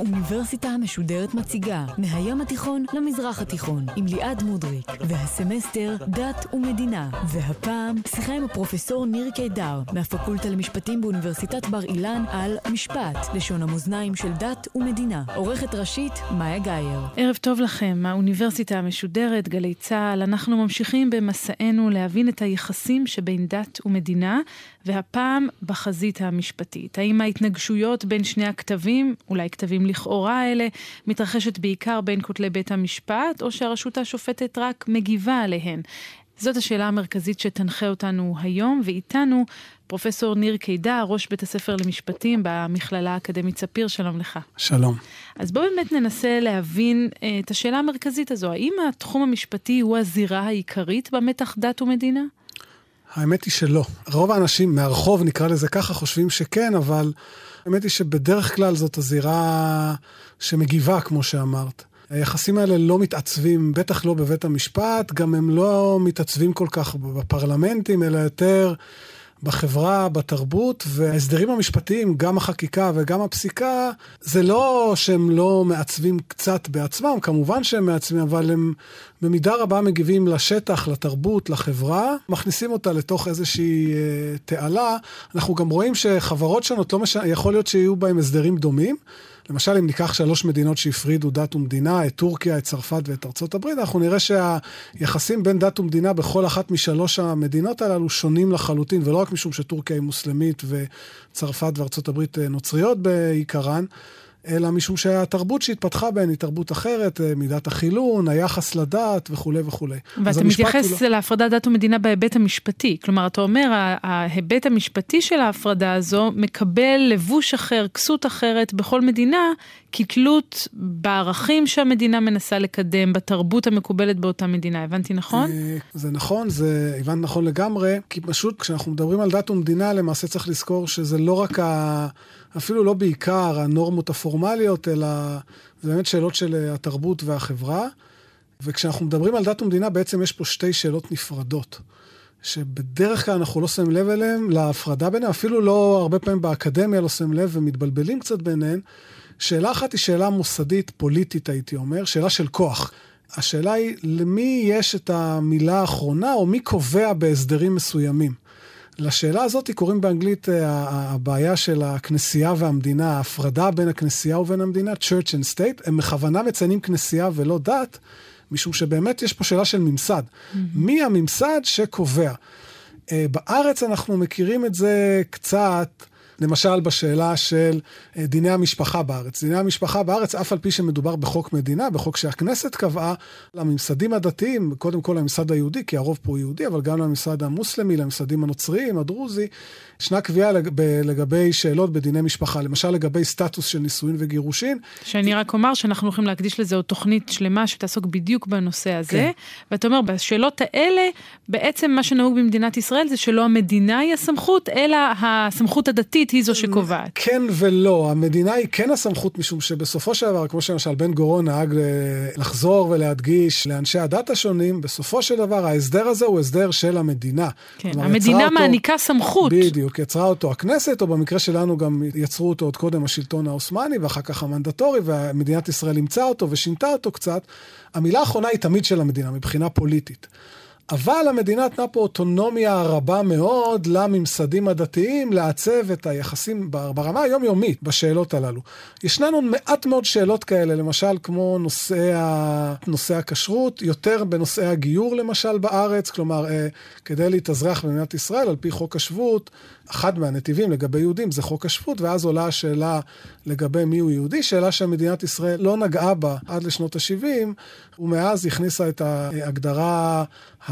האוניברסיטה המשודרת מציגה מהים התיכון למזרח התיכון עם ליעד מודריק והסמסטר דת ומדינה. והפעם שיחה עם הפרופסור ניר קידר מהפקולטה למשפטים באוניברסיטת בר אילן על משפט, לשון המאזניים של דת ומדינה. עורכת ראשית מאיה גאייר. ערב טוב לכם, האוניברסיטה המשודרת, גלי צה"ל, אנחנו ממשיכים במסענו להבין את היחסים שבין דת ומדינה והפעם בחזית המשפטית. האם ההתנגשויות בין שני הכתבים, אולי כתבים לכאורה האלה, מתרחשת בעיקר בין כותלי בית המשפט, או שהרשות השופטת רק מגיבה עליהן? זאת השאלה המרכזית שתנחה אותנו היום, ואיתנו פרופסור ניר קידר, ראש בית הספר למשפטים במכללה האקדמית ספיר, שלום לך. שלום. אז בואו באמת ננסה להבין אה, את השאלה המרכזית הזו. האם התחום המשפטי הוא הזירה העיקרית במתח דת ומדינה? האמת היא שלא. רוב האנשים מהרחוב, נקרא לזה ככה, חושבים שכן, אבל האמת היא שבדרך כלל זאת הזירה שמגיבה, כמו שאמרת. היחסים האלה לא מתעצבים, בטח לא בבית המשפט, גם הם לא מתעצבים כל כך בפרלמנטים, אלא יותר בחברה, בתרבות, וההסדרים המשפטיים, גם החקיקה וגם הפסיקה, זה לא שהם לא מעצבים קצת בעצמם, כמובן שהם מעצבים, אבל הם במידה רבה מגיבים לשטח, לתרבות, לחברה, מכניסים אותה לתוך איזושהי אה, תעלה. אנחנו גם רואים שחברות שונות, לא משנה, יכול להיות שיהיו בהם הסדרים דומים. למשל, אם ניקח שלוש מדינות שהפרידו דת ומדינה, את טורקיה, את צרפת ואת ארצות הברית, אנחנו נראה שהיחסים בין דת ומדינה בכל אחת משלוש המדינות הללו שונים לחלוטין, ולא רק משום שטורקיה היא מוסלמית וצרפת וארצות הברית נוצריות בעיקרן, אלא משום שהתרבות שהתפתחה בהן היא תרבות אחרת, אה, מידת החילון, היחס לדת וכולי וכולי. ואתה מתייחס לא... להפרדת דת ומדינה בהיבט המשפטי. כלומר, אתה אומר, ההיבט המשפטי של ההפרדה הזו מקבל לבוש אחר, כסות אחרת בכל מדינה, כתלות בערכים שהמדינה מנסה לקדם, בתרבות המקובלת באותה מדינה. הבנתי נכון? אה, זה נכון, זה הבנת נכון לגמרי, כי פשוט כשאנחנו מדברים על דת ומדינה, למעשה צריך לזכור שזה לא רק ה... אפילו לא בעיקר הנורמות הפורמליות, אלא זה באמת שאלות של אה, התרבות והחברה. וכשאנחנו מדברים על דת ומדינה, בעצם יש פה שתי שאלות נפרדות, שבדרך כלל אנחנו לא שמים לב אליהן, להפרדה ביניהן, אפילו לא הרבה פעמים באקדמיה לא שמים לב ומתבלבלים קצת ביניהן. שאלה אחת היא שאלה מוסדית, פוליטית, הייתי אומר, שאלה של כוח. השאלה היא, למי יש את המילה האחרונה, או מי קובע בהסדרים מסוימים? לשאלה הזאת קוראים באנגלית אה, הבעיה של הכנסייה והמדינה, ההפרדה בין הכנסייה ובין המדינה, Church and State. הם בכוונה מציינים כנסייה ולא דת, משום שבאמת יש פה שאלה של ממסד. Mm-hmm. מי הממסד שקובע? אה, בארץ אנחנו מכירים את זה קצת. למשל בשאלה של אה, דיני המשפחה בארץ. דיני המשפחה בארץ, אף על פי שמדובר בחוק מדינה, בחוק שהכנסת קבעה, לממסדים הדתיים, קודם כל לממסד היהודי, כי הרוב פה הוא יהודי, אבל גם לממסד המוסלמי, לממסדים הנוצריים, הדרוזי, ישנה קביעה לג... לגבי שאלות בדיני משפחה, למשל לגבי סטטוס של נישואין וגירושין. שאני רק אומר שאנחנו הולכים להקדיש לזה עוד תוכנית שלמה שתעסוק בדיוק בנושא הזה, כן. ואתה אומר, בשאלות האלה, בעצם מה שנהוג במדינת ישראל זה שלא המדינה היא הסמכות, אלא הסמכות הדתית היא זו שקובעת. כן ולא, המדינה היא כן הסמכות, משום שבסופו של דבר, כמו שלמשל בן גורון נהג לחזור ולהדגיש לאנשי הדת השונים, בסופו של דבר ההסדר הזה הוא הסדר של המדינה. כן, המדינה אותו... מעניקה סמכות. בדיוק. בדיוק, יצרה אותו הכנסת, או במקרה שלנו גם יצרו אותו עוד קודם השלטון העות'מאני, ואחר כך המנדטורי, ומדינת ישראל אימצה אותו ושינתה אותו קצת. המילה האחרונה היא תמיד של המדינה, מבחינה פוליטית. אבל המדינה נתנה פה אוטונומיה רבה מאוד לממסדים הדתיים לעצב את היחסים ברמה היומיומית בשאלות הללו. ישנן עוד מעט מאוד שאלות כאלה, למשל כמו ה... נושאי הכשרות, יותר בנושאי הגיור למשל בארץ, כלומר, אה, כדי להתאזרח במדינת ישראל על פי חוק השבות, אחד מהנתיבים לגבי יהודים זה חוק השבות, ואז עולה השאלה לגבי מיהו יהודי, שאלה שמדינת ישראל לא נגעה בה עד לשנות ה-70, ומאז הכניסה את ההגדרה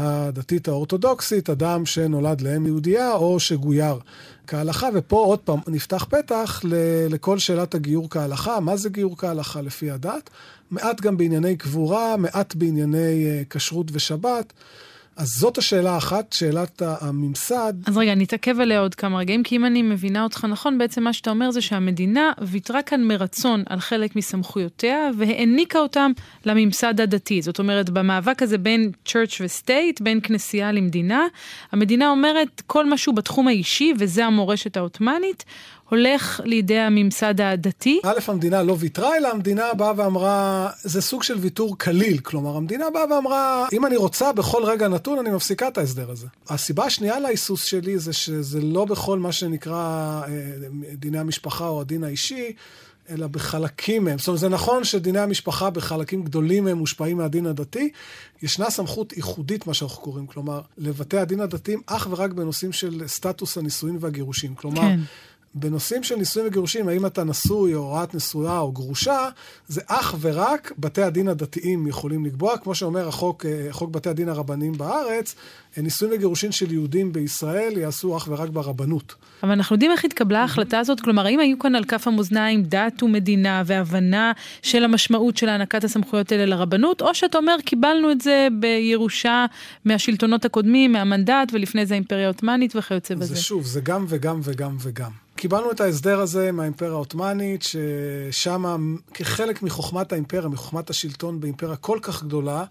הדתית האורתודוקסית, אדם שנולד לאם יהודייה או שגויר כהלכה, ופה עוד פעם נפתח פתח לכל שאלת הגיור כהלכה, מה זה גיור כהלכה לפי הדת, מעט גם בענייני קבורה, מעט בענייני אה, כשרות ושבת. אז זאת השאלה האחת, שאלת הממסד. אז רגע, אני אתעכב עליה עוד כמה רגעים, כי אם אני מבינה אותך נכון, בעצם מה שאתה אומר זה שהמדינה ויתרה כאן מרצון על חלק מסמכויותיה, והעניקה אותם לממסד הדתי. זאת אומרת, במאבק הזה בין church וסטייט, בין כנסייה למדינה, המדינה אומרת, כל משהו בתחום האישי, וזה המורשת העות'מאנית, הולך לידי הממסד הדתי? א', המדינה לא ויתרה, אלא המדינה באה ואמרה, זה סוג של ויתור קליל. כלומר, המדינה באה ואמרה, אם אני רוצה בכל רגע נתון, אני מפסיקה את ההסדר הזה. הסיבה השנייה להיסוס שלי זה שזה לא בכל מה שנקרא אה, דיני המשפחה או הדין האישי. אלא בחלקים מהם. זאת אומרת, זה נכון שדיני המשפחה בחלקים גדולים מהם מושפעים מהדין הדתי. ישנה סמכות ייחודית, מה שאנחנו קוראים, כלומר, לבתי הדין הדתיים אך ורק בנושאים של סטטוס הנישואין והגירושין. כלומר, כן. בנושאים של נישואים וגירושים, האם אתה נשוי או הוראת נשואה או גרושה, זה אך ורק בתי הדין הדתיים יכולים לקבוע. כמו שאומר החוק, אה, חוק בתי הדין הרבניים בארץ, נישואים וגירושים של יהודים בישראל יעשו אך ורק ברבנות. אבל אנחנו יודעים איך התקבלה ההחלטה הזאת? כלומר, האם היו כאן על כף המאזניים דת ומדינה והבנה של המשמעות של הענקת הסמכויות האלה לרבנות, או שאתה אומר, קיבלנו את זה בירושה מהשלטונות הקודמים, מהמנדט, ולפני זה האימפריה העות'מאנית וכיוצא בזה? זה שוב, זה גם וגם וגם וגם. קיבלנו את ההסדר הזה מהאימפריה העות'מאנית, ששם כחלק מחוכמת האימפריה, מחוכמת השלטון באימפריה כל כך גדולה,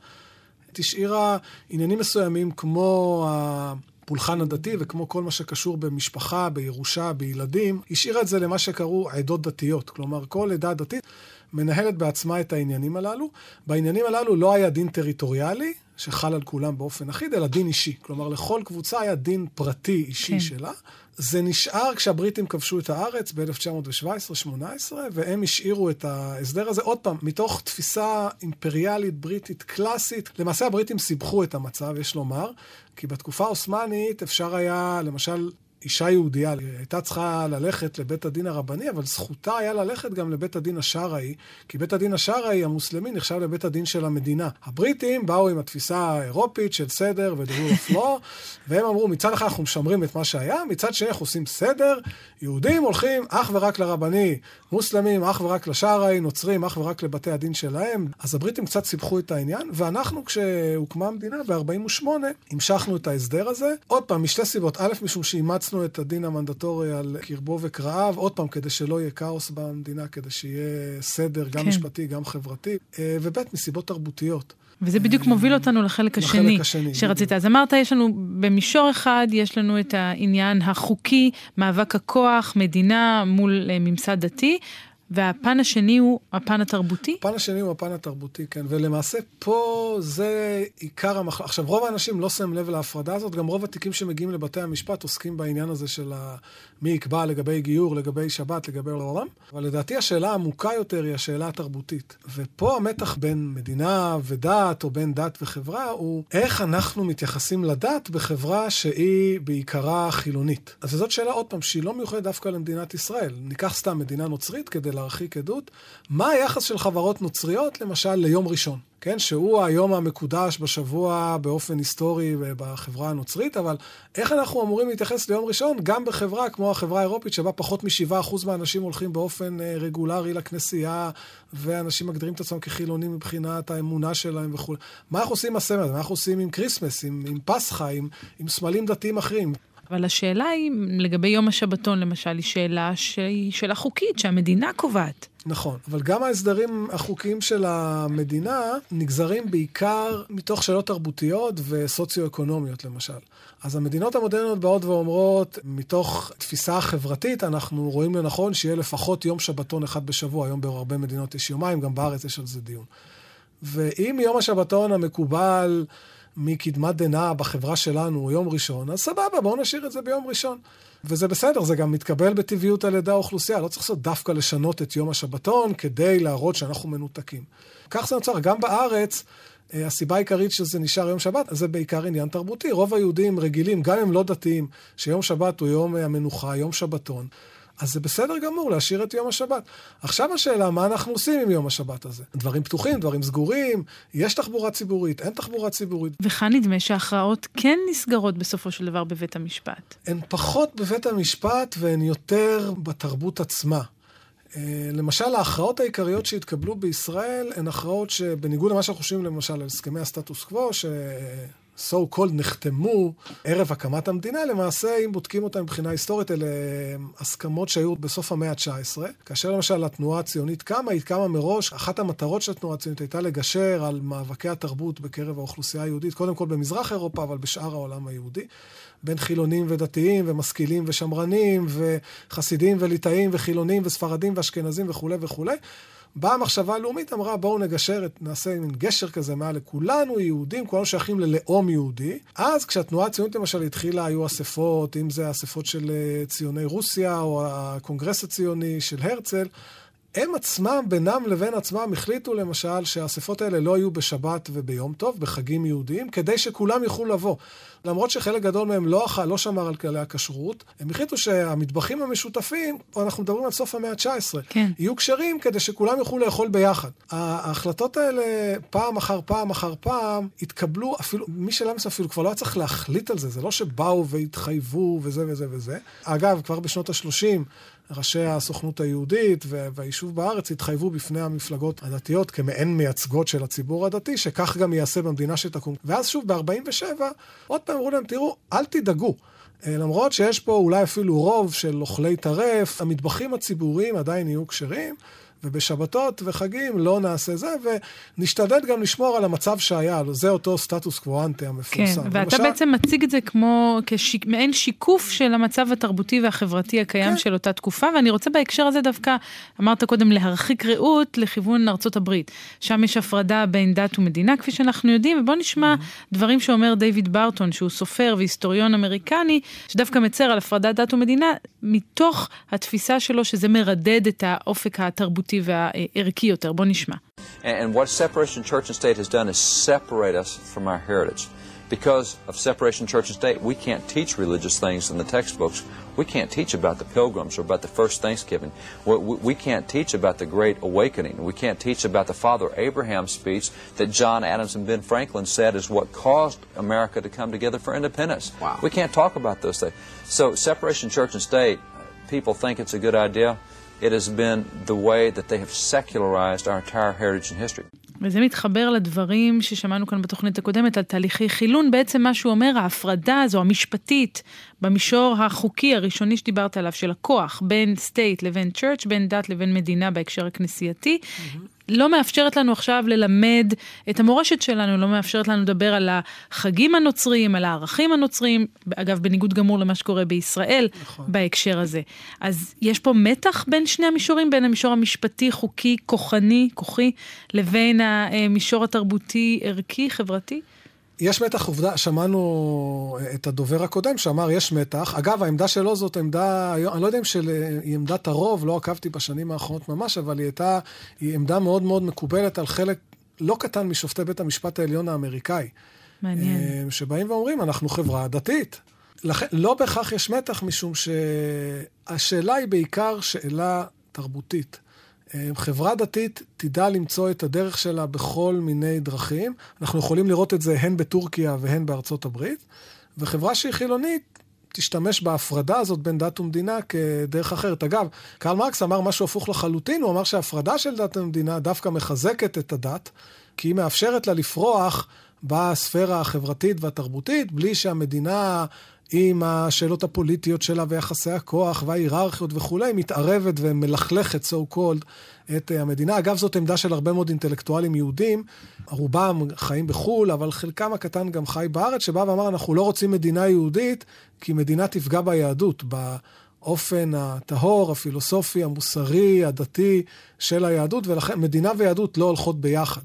השאירה עניינים מסוימים כמו הפולחן הדתי וכמו כל מה שקשור במשפחה, בירושה, בילדים, השאירה את זה למה שקראו עדות דתיות. כלומר, כל עדה דתית מנהלת בעצמה את העניינים הללו. בעניינים הללו לא היה דין טריטוריאלי, שחל על כולם באופן אחיד, אלא דין אישי. כלומר, לכל קבוצה היה דין פרטי אישי כן. שלה. זה נשאר כשהבריטים כבשו את הארץ ב-1917-18, והם השאירו את ההסדר הזה, עוד פעם, מתוך תפיסה אימפריאלית בריטית קלאסית. למעשה הבריטים סיבכו את המצב, יש לומר, כי בתקופה העות'מאנית אפשר היה, למשל, אישה יהודייה הייתה צריכה ללכת לבית הדין הרבני, אבל זכותה היה ללכת גם לבית הדין השרעי, כי בית הדין השרעי המוסלמי נחשב לבית הדין של המדינה. הבריטים באו עם התפיסה האירופית של סדר of law, והם אמרו, מצד אחד אנחנו משמרים את מה שהיה, מצד שני אנחנו עושים סדר, יהודים הולכים אך ורק לרבני, מוסלמים אך ורק לשרעי, נוצרים אך ורק לבתי הדין שלהם. אז הבריטים קצת סיפחו את העניין, ואנחנו כשהוקמה המדינה ב-48, המשכנו את ההסדר הזה. עוד פעם, משתי סיבות. א', משום שאימצנו אימצנו את הדין המנדטורי על קרבו וקרעיו, עוד פעם, כדי שלא יהיה כאוס במדינה, כדי שיהיה סדר, גם כן. משפטי, גם חברתי, אה, וב' מסיבות תרבותיות. וזה בדיוק מוביל אותנו לחלק השני, לחלק השני שרצית. אז אמרת, יש לנו, במישור אחד, יש לנו את העניין החוקי, מאבק הכוח, מדינה מול אה, ממסד דתי, והפן השני הוא הפן התרבותי? הפן השני הוא הפן התרבותי, כן. ולמעשה פה זה עיקר המחלקה. עכשיו, רוב האנשים לא שמים לב להפרדה הזאת, גם רוב התיקים שמגיעים לבתי המשפט עוסקים בעניין הזה של ה... מי יקבע לגבי גיור, לגבי שבת, לגבי העולם. אבל לדעתי השאלה העמוקה יותר היא השאלה התרבותית. ופה המתח בין מדינה ודת, או בין דת וחברה, הוא איך אנחנו מתייחסים לדת בחברה שהיא בעיקרה חילונית. אז זאת שאלה, עוד פעם, שהיא לא מיוחדת דווקא למדינת ישראל. ניקח סתם מדינה נוצרית כדי להרחיק עדות. מה היחס של חברות נוצריות, למשל, ליום ראשון? כן, שהוא היום המקודש בשבוע באופן היסטורי בחברה הנוצרית, אבל איך אנחנו אמורים להתייחס ליום ראשון גם בחברה כמו החברה האירופית, שבה פחות מ-7% מהאנשים הולכים באופן אה, רגולרי לכנסייה, ואנשים מגדירים את עצמם כחילונים מבחינת האמונה שלהם וכו'. מה אנחנו עושים עם הסמל? מה אנחנו עושים עם כריסמס, עם, עם פסחא, עם, עם סמלים דתיים אחרים? אבל השאלה היא, לגבי יום השבתון למשל, היא שאלה שהיא שאלה חוקית, שהמדינה קובעת. נכון, אבל גם ההסדרים החוקיים של המדינה נגזרים בעיקר מתוך שאלות תרבותיות וסוציו-אקונומיות, למשל. אז המדינות המודרניות באות ואומרות, מתוך תפיסה חברתית, אנחנו רואים לנכון שיהיה לפחות יום שבתון אחד בשבוע. היום בהרבה מדינות יש יומיים, גם בארץ יש על זה דיון. ואם יום השבתון המקובל... מקדמת דנא בחברה שלנו הוא יום ראשון, אז סבבה, בואו נשאיר את זה ביום ראשון. וזה בסדר, זה גם מתקבל בטבעיות על ידי האוכלוסייה, לא צריך לעשות דווקא לשנות את יום השבתון כדי להראות שאנחנו מנותקים. כך זה נוצר, גם בארץ, אה, הסיבה העיקרית שזה נשאר יום שבת, זה בעיקר עניין תרבותי. רוב היהודים רגילים, גם אם לא דתיים, שיום שבת הוא יום המנוחה, יום שבתון. אז זה בסדר גמור להשאיר את יום השבת. עכשיו השאלה, מה אנחנו עושים עם יום השבת הזה? דברים פתוחים, דברים סגורים, יש תחבורה ציבורית, אין תחבורה ציבורית. וכאן נדמה שההכרעות כן נסגרות בסופו של דבר בבית המשפט. הן פחות בבית המשפט והן יותר בתרבות עצמה. אה, למשל, ההכרעות העיקריות שהתקבלו בישראל הן הכרעות שבניגוד למה שאנחנו חושבים למשל על הסכמי הסטטוס קוו, ש... so called נחתמו ערב הקמת המדינה, למעשה, אם בודקים אותם מבחינה היסטורית, אלה הסכמות שהיו בסוף המאה ה-19. כאשר למשל התנועה הציונית קמה, היא קמה מראש, אחת המטרות של התנועה הציונית הייתה לגשר על מאבקי התרבות בקרב האוכלוסייה היהודית, קודם כל במזרח אירופה, אבל בשאר העולם היהודי. בין חילונים ודתיים ומשכילים ושמרנים וחסידים וליטאים וחילונים וספרדים ואשכנזים וכולי וכולי. באה המחשבה הלאומית, אמרה בואו נגשר, נעשה מין גשר כזה מעל לכולנו יהודים, כולנו שייכים ללאום יהודי. אז כשהתנועה הציונית למשל התחילה, היו אספות, אם זה אספות של אה, ציוני רוסיה או הקונגרס הציוני של הרצל. הם עצמם, בינם לבין עצמם, החליטו למשל שהאספות האלה לא יהיו בשבת וביום טוב, בחגים יהודיים, כדי שכולם יוכלו לבוא. למרות שחלק גדול מהם לא אכל, לא שמר על כללי הכשרות, הם החליטו שהמטבחים המשותפים, אנחנו מדברים על סוף המאה ה-19, כן. יהיו כשרים כדי שכולם יוכלו לאכול ביחד. ההחלטות האלה, פעם אחר פעם אחר פעם, התקבלו, אפילו, מי שלם אפילו כבר לא היה צריך להחליט על זה, זה לא שבאו והתחייבו וזה וזה וזה. אגב, כבר בשנות ה-30, ראשי הסוכנות היהודית והיישוב בארץ התחייבו בפני המפלגות הדתיות כמעין מייצגות של הציבור הדתי, שכך גם ייעשה במדינה שתקום. ואז שוב, ב-47, עוד פעם אמרו להם, תראו, אל תדאגו. אה, למרות שיש פה אולי אפילו רוב של אוכלי טרף, המטבחים הציבוריים עדיין יהיו כשרים. ובשבתות וחגים לא נעשה זה, ונשתדל גם לשמור על המצב שהיה, זה אותו סטטוס קוו אנטי המפורסם. כן, ואתה למשל... בעצם מציג את זה כמו כמעין שיקוף של המצב התרבותי והחברתי הקיים כן. של אותה תקופה, ואני רוצה בהקשר הזה דווקא, אמרת קודם, להרחיק ראות לכיוון ארצות הברית. שם יש הפרדה בין דת ומדינה, כפי שאנחנו יודעים, ובואו נשמע mm-hmm. דברים שאומר דיוויד ברטון, שהוא סופר והיסטוריון אמריקני, שדווקא מצר על הפרדת דת ומדינה, מתוך התפיסה שלו שזה מרדד את האופק התרבותי. התרבותי והערכי יותר. בוא נשמע. And what separation church and state has done is separate us from our heritage. Because of separation church and state, we can't teach religious things in the textbooks. We can't teach about the pilgrims or about the first Thanksgiving. We can't teach about the Great Awakening. We can't teach about the Father Abraham speech that John Adams and Ben Franklin said is what caused America to come together for independence. Wow. We can't talk about those things. So separation church and state, people think it's a good idea. It has been the way that they have secularized our entire heritage and history. וזה מתחבר לדברים ששמענו כאן בתוכנית הקודמת על תהליכי חילון. בעצם מה שהוא אומר, ההפרדה הזו, המשפטית, במישור החוקי הראשוני שדיברת עליו, של הכוח בין סטייט לבין צ'רץ', בין דת לבין מדינה בהקשר הכנסייתי, mm-hmm. לא מאפשרת לנו עכשיו ללמד את המורשת שלנו, לא מאפשרת לנו לדבר על החגים הנוצריים, על הערכים הנוצריים, אגב, בניגוד גמור למה שקורה בישראל נכון. בהקשר הזה. אז יש פה מתח בין שני המישורים, בין המישור המשפטי, חוקי, כוחני, כוחי, לבין המישור התרבותי, ערכי, חברתי? יש מתח עובדה, שמענו את הדובר הקודם שאמר יש מתח. אגב, העמדה שלו זאת עמדה, אני לא יודע אם של, היא עמדת הרוב, לא עקבתי בשנים האחרונות ממש, אבל היא הייתה, היא עמדה מאוד מאוד מקובלת על חלק לא קטן משופטי בית המשפט העליון האמריקאי. מעניין. אה, שבאים ואומרים, אנחנו חברה דתית. לכן, לא בהכרח יש מתח, משום שהשאלה היא בעיקר שאלה תרבותית. אה, חברה דתית תדע למצוא את הדרך שלה בכל מיני דרכים. אנחנו יכולים לראות את זה הן בטורקיה והן בארצות הברית. וחברה שהיא חילונית תשתמש בהפרדה הזאת בין דת ומדינה כדרך אחרת. אגב, קרל מרקס אמר משהו הפוך לחלוטין, הוא אמר שההפרדה של דת ומדינה דווקא מחזקת את הדת, כי היא מאפשרת לה לפרוח בספירה החברתית והתרבותית, בלי שהמדינה עם השאלות הפוליטיות שלה ויחסי הכוח וההיררכיות וכולי, מתערבת ומלכלכת, so called, את אה, המדינה. אגב, זאת עמדה של הרבה מאוד אינטלקטואלים יהודים, רובם חיים בחו"ל, אבל חלקם הקטן גם חי בארץ, שבא ואמר, אנחנו לא רוצים מדינה יהודית, כי מדינה תפגע ביהדות, באופן הטהור, הפילוסופי, המוסרי, הדתי של היהדות, ולכן מדינה ויהדות לא הולכות ביחד.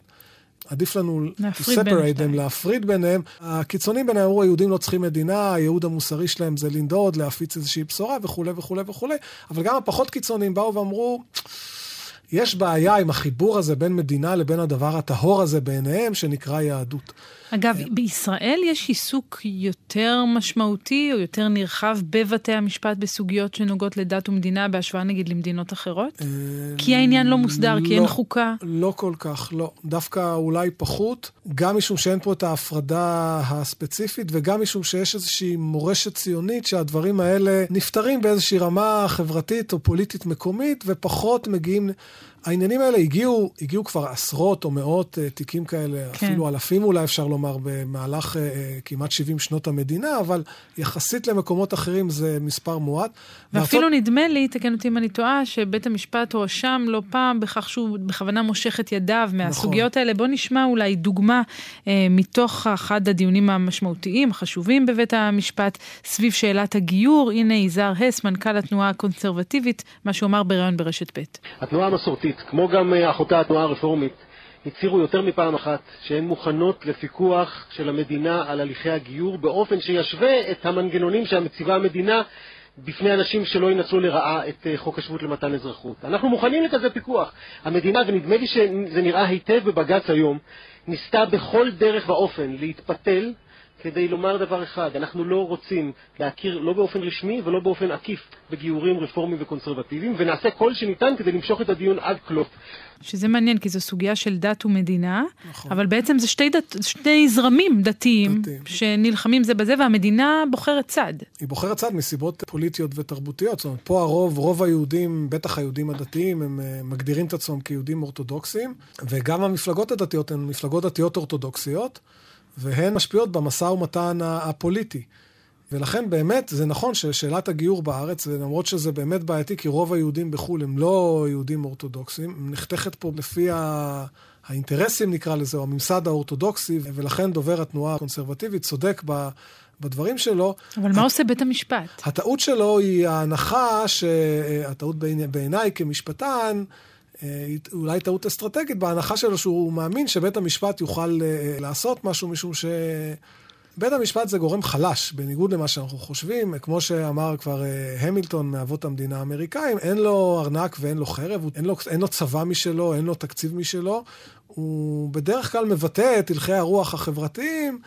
עדיף לנו separate them, להפריד ביניהם. הקיצונים ביניהם אמרו, היהודים לא צריכים מדינה, הייעוד המוסרי שלהם זה לנדוד, להפיץ איזושהי בשורה וכולי וכולי וכולי, אבל גם הפחות קיצוניים באו ואמרו, יש בעיה עם החיבור הזה בין מדינה לבין הדבר הטהור הזה בעיניהם, שנקרא יהדות. אגב, בישראל יש עיסוק יותר משמעותי או יותר נרחב בבתי המשפט בסוגיות שנוגעות לדת ומדינה בהשוואה נגיד למדינות אחרות? אה, כי העניין לא מוסדר, כי אין לא, חוקה. לא כל כך, לא. דווקא אולי פחות, גם משום שאין פה את ההפרדה הספציפית, וגם משום שיש איזושהי מורשת ציונית שהדברים האלה נפתרים באיזושהי רמה חברתית או פוליטית מקומית, ופחות מגיעים... העניינים האלה הגיעו, הגיעו כבר עשרות או מאות uh, תיקים כאלה, כן. אפילו אלפים אולי אפשר לומר, במהלך uh, כמעט 70 שנות המדינה, אבל יחסית למקומות אחרים זה מספר מועט. ואפילו וארצות... נדמה לי, תקן אותי אם אני טועה, שבית המשפט הואשם לא פעם בכך שהוא בכוונה מושך את ידיו מהסוגיות נכון. האלה. בוא נשמע אולי דוגמה uh, מתוך אחד הדיונים המשמעותיים, החשובים בבית המשפט, סביב שאלת הגיור. הנה יזהר הס, מנכ"ל התנועה הקונסרבטיבית, מה שהוא אמר בריאיון ברשת ב'. התנועה המסורתית הדתית, כמו גם אה, אחותה התנועה הרפורמית, הצהירו יותר מפעם אחת שהן מוכנות לפיקוח של המדינה על הליכי הגיור באופן שישווה את המנגנונים שהמציבה המדינה בפני אנשים שלא ינצלו לרעה את אה, חוק השבות למתן אזרחות. אנחנו מוכנים לכזה פיקוח. המדינה, ונדמה לי שזה נראה היטב בבג"ץ היום, ניסתה בכל דרך ואופן להתפתל כדי לומר דבר אחד, אנחנו לא רוצים להכיר לא באופן רשמי ולא באופן עקיף בגיורים רפורמיים וקונסרבטיביים, ונעשה כל שניתן כדי למשוך את הדיון עד כלוף. שזה מעניין, כי זו סוגיה של דת ומדינה, נכון. אבל בעצם זה שתי, דת, שתי זרמים דתיים, דתיים שנלחמים זה בזה, והמדינה בוחרת צד. היא בוחרת צד מסיבות פוליטיות ותרבותיות. זאת אומרת, פה הרוב, רוב היהודים, בטח היהודים הדתיים, הם uh, מגדירים את עצמם כיהודים אורתודוקסים, וגם המפלגות הדתיות הן מפלגות דתיות אורתודוקסיות. והן משפיעות במשא ומתן הפוליטי. ולכן באמת זה נכון ששאלת הגיור בארץ, ולמרות שזה באמת בעייתי, כי רוב היהודים בחו"ל הם לא יהודים אורתודוקסים, נחתכת פה לפי ה... האינטרסים נקרא לזה, או הממסד האורתודוקסי, ולכן דובר התנועה הקונסרבטיבית צודק ב... בדברים שלו. אבל מה עושה בית המשפט? הטעות שלו היא ההנחה, הטעות בעיניי כמשפטן, אולי טעות אסטרטגית בהנחה שלו שהוא מאמין שבית המשפט יוכל אה, לעשות משהו, משום ש... בית המשפט זה גורם חלש, בניגוד למה שאנחנו חושבים. כמו שאמר כבר אה, המילטון מאבות המדינה האמריקאים, אין לו ארנק ואין לו חרב, אין לו, אין לו צבא משלו, אין לו תקציב משלו. הוא בדרך כלל מבטא את הלכי הרוח החברתיים.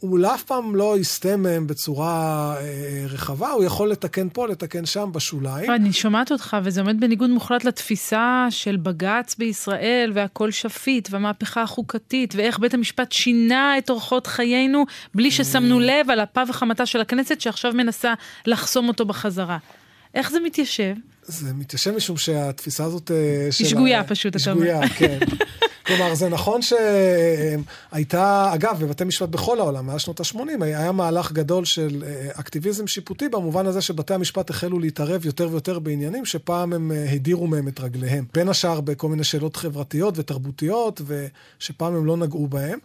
הוא אף פעם לא יסטה מהם בצורה אה, רחבה, הוא יכול לתקן פה, לתקן שם, בשוליים. אני שומעת אותך, וזה עומד בניגוד מוחלט לתפיסה של בג"ץ בישראל, והכל שפיט, והמהפכה החוקתית, ואיך בית המשפט שינה את אורחות חיינו, בלי ששמנו לב על אפה וחמתה של הכנסת, שעכשיו מנסה לחסום אותו בחזרה. איך זה מתיישב? זה מתיישב משום שהתפיסה הזאת... אה, היא שגויה פשוט, אתה אומר. היא שגויה, כן. כלומר, זה נכון שהייתה, אגב, בבתי משפט בכל העולם, מאז שנות ה-80, היה מהלך גדול של אה, אקטיביזם שיפוטי, במובן הזה שבתי המשפט החלו להתערב יותר ויותר בעניינים שפעם הם אה, הדירו מהם את רגליהם. בין השאר בכל מיני שאלות חברתיות ותרבותיות, ושפעם הם לא נגעו בהם.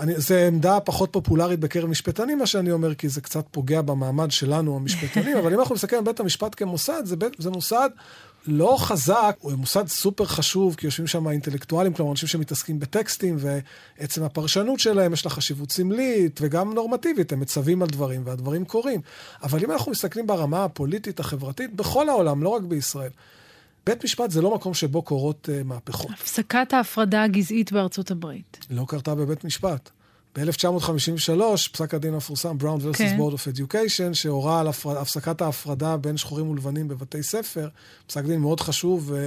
אני, זו עמדה פחות פופולרית בקרב משפטנים, מה שאני אומר, כי זה קצת פוגע במעמד שלנו, המשפטנים, אבל אם אנחנו מסתכלים על בית המשפט כמוסד, זה, בית, זה מוסד לא חזק, הוא מוסד סופר חשוב, כי יושבים שם אינטלקטואלים, כלומר אנשים שמתעסקים בטקסטים, ועצם הפרשנות שלהם יש לה חשיבות סמלית וגם נורמטיבית, הם מצווים על דברים והדברים קורים. אבל אם אנחנו מסתכלים ברמה הפוליטית, החברתית, בכל העולם, לא רק בישראל, בית משפט זה לא מקום שבו קורות uh, מהפכות. הפסקת ההפרדה הגזעית בארצות הברית. לא קרתה בבית משפט. ב-1953, פסק הדין המפורסם, Brown vs. כן. Board of Education, שהורה על הפרד... הפסקת ההפרדה בין שחורים ולבנים בבתי ספר, פסק דין מאוד חשוב, ו...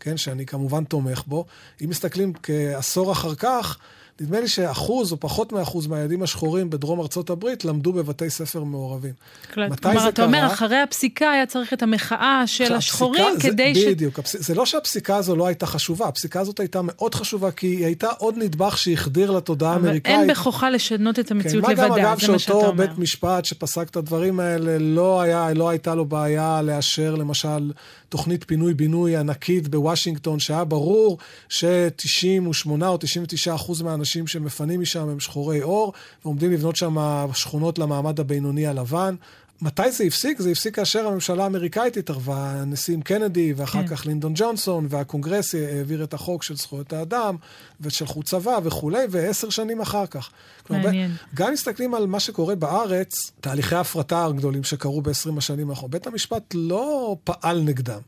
כן, שאני כמובן תומך בו. אם מסתכלים כעשור אחר כך, נדמה לי שאחוז או פחות מאחוז מהילדים השחורים בדרום ארצות הברית למדו בבתי ספר מעורבים. כלומר, אתה קרה? אומר, אחרי הפסיקה היה צריך את המחאה של השחורים זה, כדי ש... בדיוק. הפס... זה לא שהפסיקה הזו לא הייתה חשובה, הפסיקה הזאת הייתה מאוד חשובה, כי היא הייתה עוד נדבך שהחדיר לתודעה האמריקאית. אבל אין בכוחה לשנות את המציאות כן, לבדה, זה מה שאתה אומר. מה גם, אגב, שאותו בית משפט שפסק את הדברים האלה, לא, היה, לא הייתה לו בעיה לאשר, למשל, תוכנית פינוי-בינוי ענקית בוושינגטון, שהיה ברור ש-98 או 99 אחוז מהאנשים שמפנים משם הם שחורי עור, ועומדים לבנות שם שכונות למעמד הבינוני הלבן. מתי זה הפסיק? זה הפסיק כאשר הממשלה האמריקאית התערבה, הנשיאים קנדי ואחר כן. כך לינדון ג'ונסון, והקונגרס העביר את החוק של זכויות האדם, ושלחו צבא וכולי, ועשר שנים אחר כך. מעניין. גם מסתכלים על מה שקורה בארץ, תהליכי ההפרטה הגדולים שקרו ב-20 השנים האחרונות, בית המשפט לא פעל נגדם.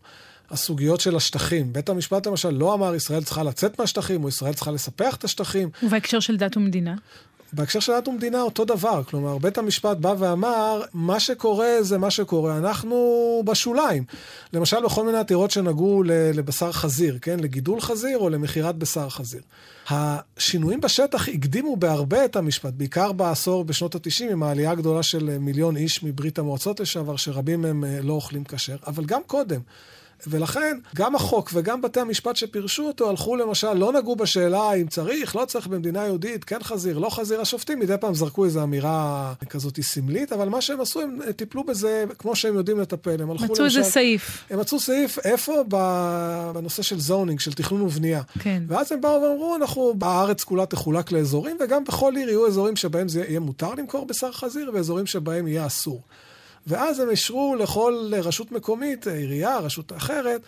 הסוגיות של השטחים. בית המשפט למשל לא אמר ישראל צריכה לצאת מהשטחים, או ישראל צריכה לספח את השטחים. ובהקשר של דת ומדינה? בהקשר של דת ומדינה אותו דבר, כלומר, בית המשפט בא ואמר, מה שקורה זה מה שקורה, אנחנו בשוליים. למשל, בכל מיני עתירות שנגעו לבשר חזיר, כן? לגידול חזיר או למכירת בשר חזיר. השינויים בשטח הקדימו בהרבה את המשפט, בעיקר בעשור, בשנות ה-90, עם העלייה הגדולה של מיליון איש מברית המועצות לשעבר, שרבים מהם אה, לא אוכלים כשר, אבל גם קודם. ולכן, גם החוק וגם בתי המשפט שפירשו אותו, הלכו למשל, לא נגעו בשאלה אם צריך, לא צריך במדינה יהודית, כן חזיר, לא חזיר. השופטים מדי פעם זרקו איזו אמירה כזאת סמלית, אבל מה שהם עשו, הם טיפלו בזה כמו שהם יודעים לטפל. הם הלכו מצאו למשל... איזה סעיף. הם מצאו סעיף, איפה? בנושא של זונינג, של תכנון ובנייה. כן. ואז הם באו ואמרו, אנחנו, הארץ כולה תחולק לאזורים, וגם בכל עיר יהיו אזורים שבהם זה יהיה מותר למכור בשר חזיר, ואזורים שבהם יהיה אסור. ואז הם אישרו לכל רשות מקומית, עירייה, רשות אחרת,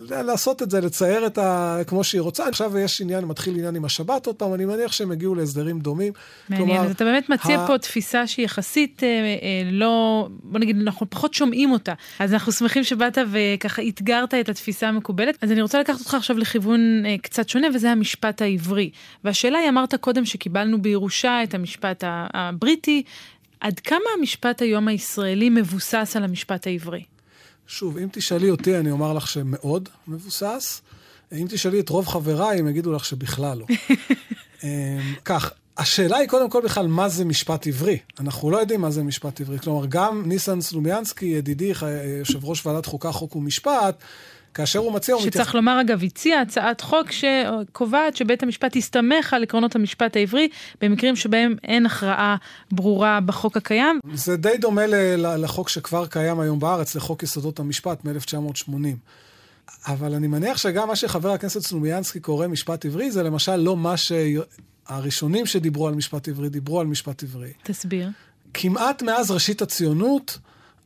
לעשות את זה, לצייר את ה... כמו שהיא רוצה. עכשיו יש עניין, מתחיל עניין עם השבת עוד פעם, אני מניח שהם הגיעו להסדרים דומים. מעניין, כלומר, אז אתה באמת מציע ה... פה תפיסה שהיא יחסית אה, אה, לא, בוא נגיד, אנחנו פחות שומעים אותה. אז אנחנו שמחים שבאת וככה אתגרת את התפיסה המקובלת. אז אני רוצה לקחת אותך עכשיו לכיוון אה, קצת שונה, וזה המשפט העברי. והשאלה היא, אמרת קודם שקיבלנו בירושה את המשפט הבריטי, עד כמה המשפט היום הישראלי מבוסס על המשפט העברי? שוב, אם תשאלי אותי, אני אומר לך שמאוד מבוסס. אם תשאלי את רוב חבריי, הם יגידו לך שבכלל לא. אמ, כך, השאלה היא קודם כל בכלל, מה זה משפט עברי? אנחנו לא יודעים מה זה משפט עברי. כלומר, גם ניסן סלומיאנסקי, ידידי, יושב ראש ועדת חוקה, חוק ומשפט, כאשר הוא מציע... שצריך מתייח... לומר, אגב, הציע הצעת חוק שקובעת שבית המשפט יסתמך על עקרונות המשפט העברי במקרים שבהם אין הכרעה ברורה בחוק הקיים. זה די דומה לחוק שכבר קיים היום בארץ, לחוק יסודות המשפט מ-1980. אבל אני מניח שגם מה שחבר הכנסת סלומיאנסקי קורא משפט עברי, זה למשל לא מה שהראשונים שדיברו על משפט עברי דיברו על משפט עברי. תסביר. כמעט מאז ראשית הציונות,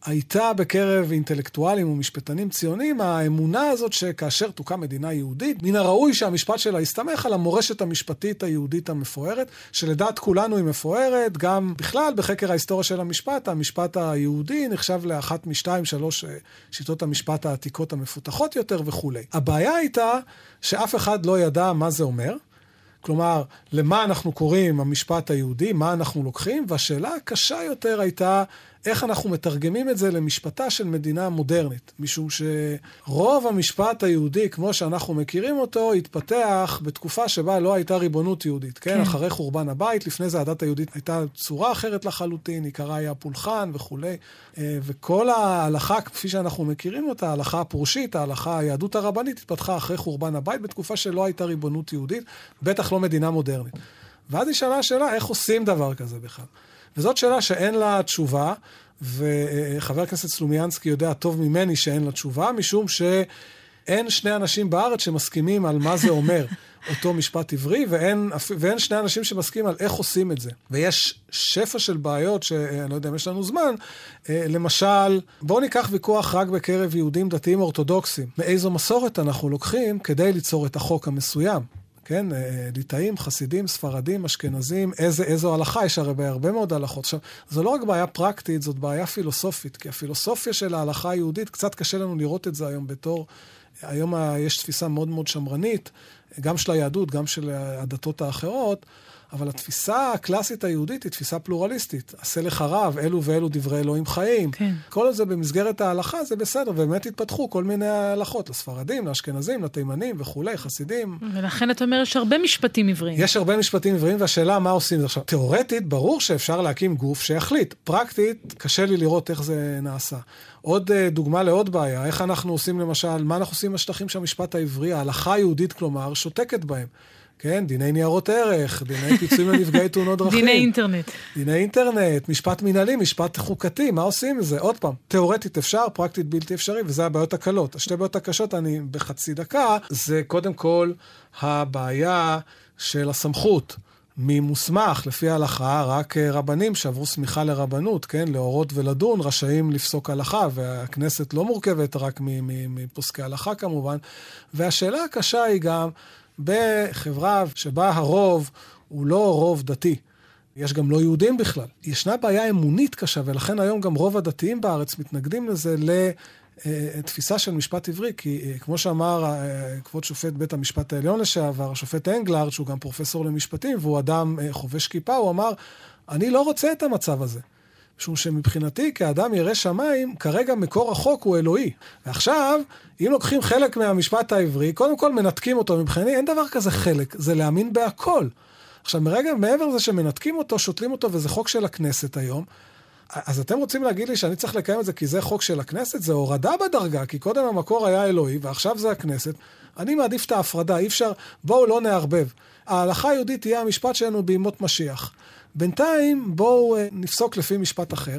הייתה בקרב אינטלקטואלים ומשפטנים ציונים האמונה הזאת שכאשר תוקם מדינה יהודית, מן הראוי שהמשפט שלה יסתמך על המורשת המשפטית היהודית המפוארת, שלדעת כולנו היא מפוארת, גם בכלל בחקר ההיסטוריה של המשפט, המשפט היהודי נחשב לאחת משתיים, שלוש אה, שיטות המשפט העתיקות המפותחות יותר וכולי. הבעיה הייתה שאף אחד לא ידע מה זה אומר. כלומר, למה אנחנו קוראים המשפט היהודי, מה אנחנו לוקחים, והשאלה הקשה יותר הייתה איך אנחנו מתרגמים את זה למשפטה של מדינה מודרנית. משום שרוב המשפט היהודי, כמו שאנחנו מכירים אותו, התפתח בתקופה שבה לא הייתה ריבונות יהודית, כן? כן. אחרי חורבן הבית, לפני זה הדת היהודית הייתה צורה אחרת לחלוטין, עיקרה היה פולחן וכולי. אה, וכל ההלכה, כפי שאנחנו מכירים אותה, ההלכה הפורשית, ההלכה, היהדות הרבנית, התפתחה אחרי חורבן הבית, בתקופה שלא הייתה ריבונות יהודית, בטח לא מדינה מודרנית. ואז נשאלה השאלה, איך עושים דבר כזה בכלל? וזאת שאלה שאין לה תשובה, וחבר הכנסת סלומיאנסקי יודע טוב ממני שאין לה תשובה, משום שאין שני אנשים בארץ שמסכימים על מה זה אומר אותו משפט עברי, ואין, ואין שני אנשים שמסכימים על איך עושים את זה. ויש שפע של בעיות, שאני לא יודע אם יש לנו זמן, אה, למשל, בואו ניקח ויכוח רק בקרב יהודים דתיים אורתודוקסים. מאיזו מסורת אנחנו לוקחים כדי ליצור את החוק המסוים. כן, אה, ליטאים, חסידים, ספרדים, אשכנזים, איזה, איזו הלכה, יש הרי בהרבה מאוד הלכות. עכשיו, זו לא רק בעיה פרקטית, זאת בעיה פילוסופית, כי הפילוסופיה של ההלכה היהודית, קצת קשה לנו לראות את זה היום בתור, היום יש תפיסה מאוד מאוד שמרנית, גם של היהדות, גם של הדתות האחרות, אבל התפיסה הקלאסית היהודית היא תפיסה פלורליסטית. עשה לך רב, אלו ואלו דברי אלוהים חיים. כן. כל זה במסגרת ההלכה זה בסדר, ובאמת התפתחו כל מיני הלכות, לספרדים, לאשכנזים, לתימנים וכולי, חסידים. ולכן אתה אומר, יש הרבה משפטים עבריים. יש הרבה משפטים עבריים, והשאלה מה עושים עכשיו. תיאורטית, ברור שאפשר להקים גוף שיחליט. פרקטית, קשה לי לראות איך זה נעשה. עוד uh, דוגמה לעוד בעיה, איך אנחנו עושים למשל, מה אנחנו עושים עם השטחים שהמשפט העברי, ההלכה היהודית כלומר, שותקת בהם. כן, דיני ניירות ערך, דיני פיצויים לנפגעי תאונות דרכים. דיני אינטרנט. דיני אינטרנט, משפט מנהלי, משפט חוקתי, מה עושים עם זה? עוד פעם, תיאורטית אפשר, פרקטית בלתי אפשרי, וזה הבעיות הקלות. השתי בעיות הקשות, אני בחצי דקה, זה קודם כל הבעיה של הסמכות. מי מוסמך, לפי ההלכה, רק רבנים שעברו סמיכה לרבנות, כן, להורות ולדון, רשאים לפסוק הלכה, והכנסת לא מורכבת רק מפוסקי הלכה כמובן. והשאלה הקשה היא גם, בחברה שבה הרוב הוא לא רוב דתי. יש גם לא יהודים בכלל. ישנה בעיה אמונית קשה, ולכן היום גם רוב הדתיים בארץ מתנגדים לזה לתפיסה של משפט עברי, כי אה, כמו שאמר אה, כבוד שופט בית המשפט העליון לשעבר, השופט אנגלרד, שהוא גם פרופסור למשפטים, והוא אדם אה, חובש כיפה, הוא אמר, אני לא רוצה את המצב הזה. משום שמבחינתי, כאדם ירא שמיים, כרגע מקור החוק הוא אלוהי. ועכשיו, אם לוקחים חלק מהמשפט העברי, קודם כל מנתקים אותו. מבחינתי אין דבר כזה חלק, זה להאמין בהכל. עכשיו, מרגע, מעבר לזה שמנתקים אותו, שותלים אותו, וזה חוק של הכנסת היום, אז אתם רוצים להגיד לי שאני צריך לקיים את זה כי זה חוק של הכנסת? זה הורדה בדרגה, כי קודם המקור היה אלוהי ועכשיו זה הכנסת. אני מעדיף את ההפרדה, אי אפשר, בואו לא נערבב. ההלכה היהודית תהיה המשפט שלנו בימות משיח. בינתיים בואו אה, נפסוק לפי משפט אחר.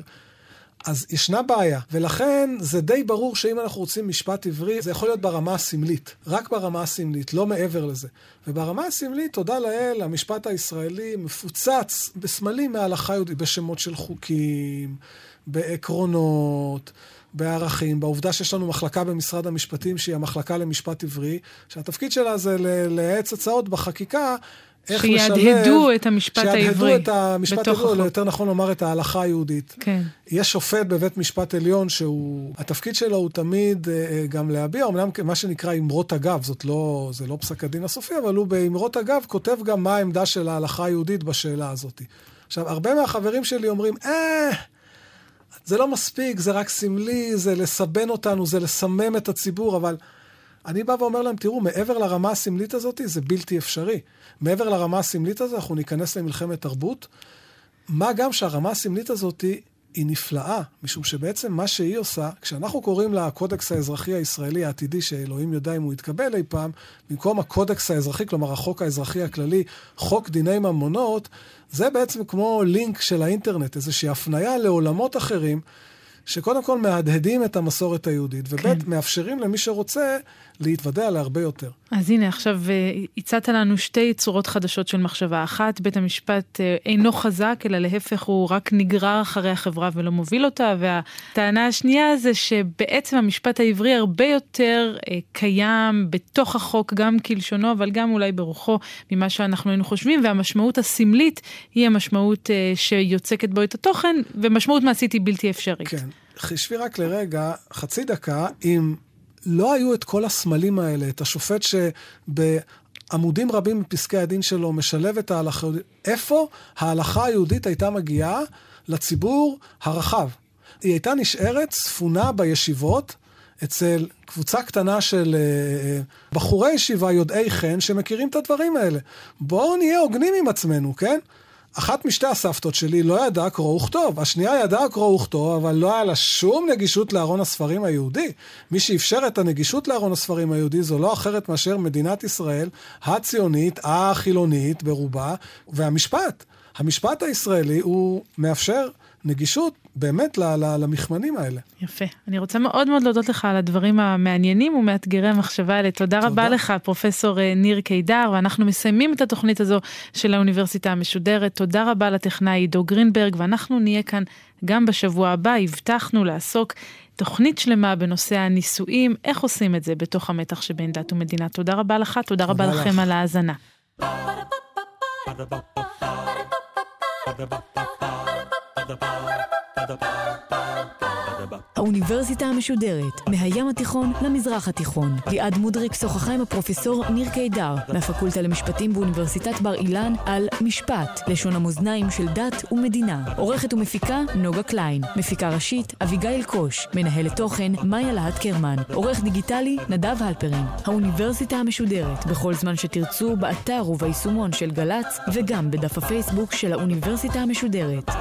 אז ישנה בעיה, ולכן זה די ברור שאם אנחנו רוצים משפט עברי, זה יכול להיות ברמה הסמלית, רק ברמה הסמלית, לא מעבר לזה. וברמה הסמלית, תודה לאל, המשפט הישראלי מפוצץ בסמלים מההלכה היהודית, בשמות של חוקים, בעקרונות, בערכים, בעובדה שיש לנו מחלקה במשרד המשפטים שהיא המחלקה למשפט עברי, שהתפקיד שלה זה לייעץ הצעות בחקיקה איך שיהדהדו את המשפט העברי שיהדהדו את המשפט העברי, או יותר נכון לומר את ההלכה היהודית. כן. יש שופט בבית משפט עליון שהוא, התפקיד שלו הוא תמיד אה, גם להביע, אמנם מה שנקרא אמרות אגב, זאת לא, זה לא פסק הדין הסופי, אבל הוא באמרות אגב כותב גם מה העמדה של ההלכה היהודית בשאלה הזאת. עכשיו, הרבה מהחברים שלי אומרים, אה, זה לא מספיק, זה רק סמלי, זה לסבן אותנו, זה לסמם את הציבור, אבל... אני בא ואומר להם, תראו, מעבר לרמה הסמלית הזאת, זה בלתי אפשרי. מעבר לרמה הסמלית הזאת, אנחנו ניכנס למלחמת תרבות. מה גם שהרמה הסמלית הזאת היא נפלאה, משום שבעצם מה שהיא עושה, כשאנחנו קוראים לה הקודקס האזרחי הישראלי העתידי, שאלוהים יודע אם הוא יתקבל אי פעם, במקום הקודקס האזרחי, כלומר החוק האזרחי הכללי, חוק דיני ממונות, זה בעצם כמו לינק של האינטרנט, איזושהי הפנייה לעולמות אחרים. שקודם כל מהדהדים את המסורת היהודית, וב' כן. מאפשרים למי שרוצה להתוודע להרבה יותר. אז הנה, עכשיו אה, הצעת לנו שתי צורות חדשות של מחשבה. אחת, בית המשפט אה, אינו חזק, אלא להפך, הוא רק נגרר אחרי החברה ולא מוביל אותה. והטענה השנייה זה שבעצם המשפט העברי הרבה יותר אה, קיים בתוך החוק, גם כלשונו, אבל גם אולי ברוחו, ממה שאנחנו היינו חושבים, והמשמעות הסמלית היא המשמעות שיוצקת בו את התוכן, ומשמעות מעשית היא בלתי אפשרית. כן. חשבי רק לרגע, חצי דקה, אם לא היו את כל הסמלים האלה, את השופט שבעמודים רבים מפסקי הדין שלו משלב את ההלכה היהודית, איפה ההלכה היהודית הייתה מגיעה לציבור הרחב? היא הייתה נשארת ספונה בישיבות אצל קבוצה קטנה של uh, בחורי ישיבה יודעי חן שמכירים את הדברים האלה. בואו נהיה הוגנים עם עצמנו, כן? אחת משתי הסבתות שלי לא ידעה קרוא וכתוב, השנייה ידעה קרוא וכתוב, אבל לא היה לה שום נגישות לארון הספרים היהודי. מי שאפשר את הנגישות לארון הספרים היהודי זו לא אחרת מאשר מדינת ישראל הציונית, החילונית ברובה, והמשפט. המשפט הישראלי הוא מאפשר נגישות באמת למכמנים האלה. יפה. אני רוצה מאוד מאוד להודות לך על הדברים המעניינים ומאתגרי המחשבה האלה. תודה, תודה רבה לך, פרופסור אה, ניר קידר, ואנחנו מסיימים את התוכנית הזו של האוניברסיטה המשודרת. תודה רבה לטכנאי עידו גרינברג, ואנחנו נהיה כאן גם בשבוע הבא. הבטחנו לעסוק תוכנית שלמה בנושא הנישואים, איך עושים את זה בתוך המתח שבין דת ומדינה. תודה רבה לך, תודה, תודה רבה לך. לכם על ההאזנה. האוניברסיטה המשודרת, מהים התיכון למזרח התיכון. ליעד מודריק שוחחה עם הפרופסור ניר קידר, מהפקולטה למשפטים באוניברסיטת בר אילן, על משפט, לשון המאזניים של דת ומדינה. עורכת ומפיקה, נוגה קליין. מפיקה ראשית, אביגיל קוש. מנהלת תוכן, מאיה להט קרמן. עורך דיגיטלי, נדב הלפרין. האוניברסיטה המשודרת, בכל זמן שתרצו, באתר וביישומון של גל"צ, וגם בדף הפייסבוק של האוניברסיטה המשודרת.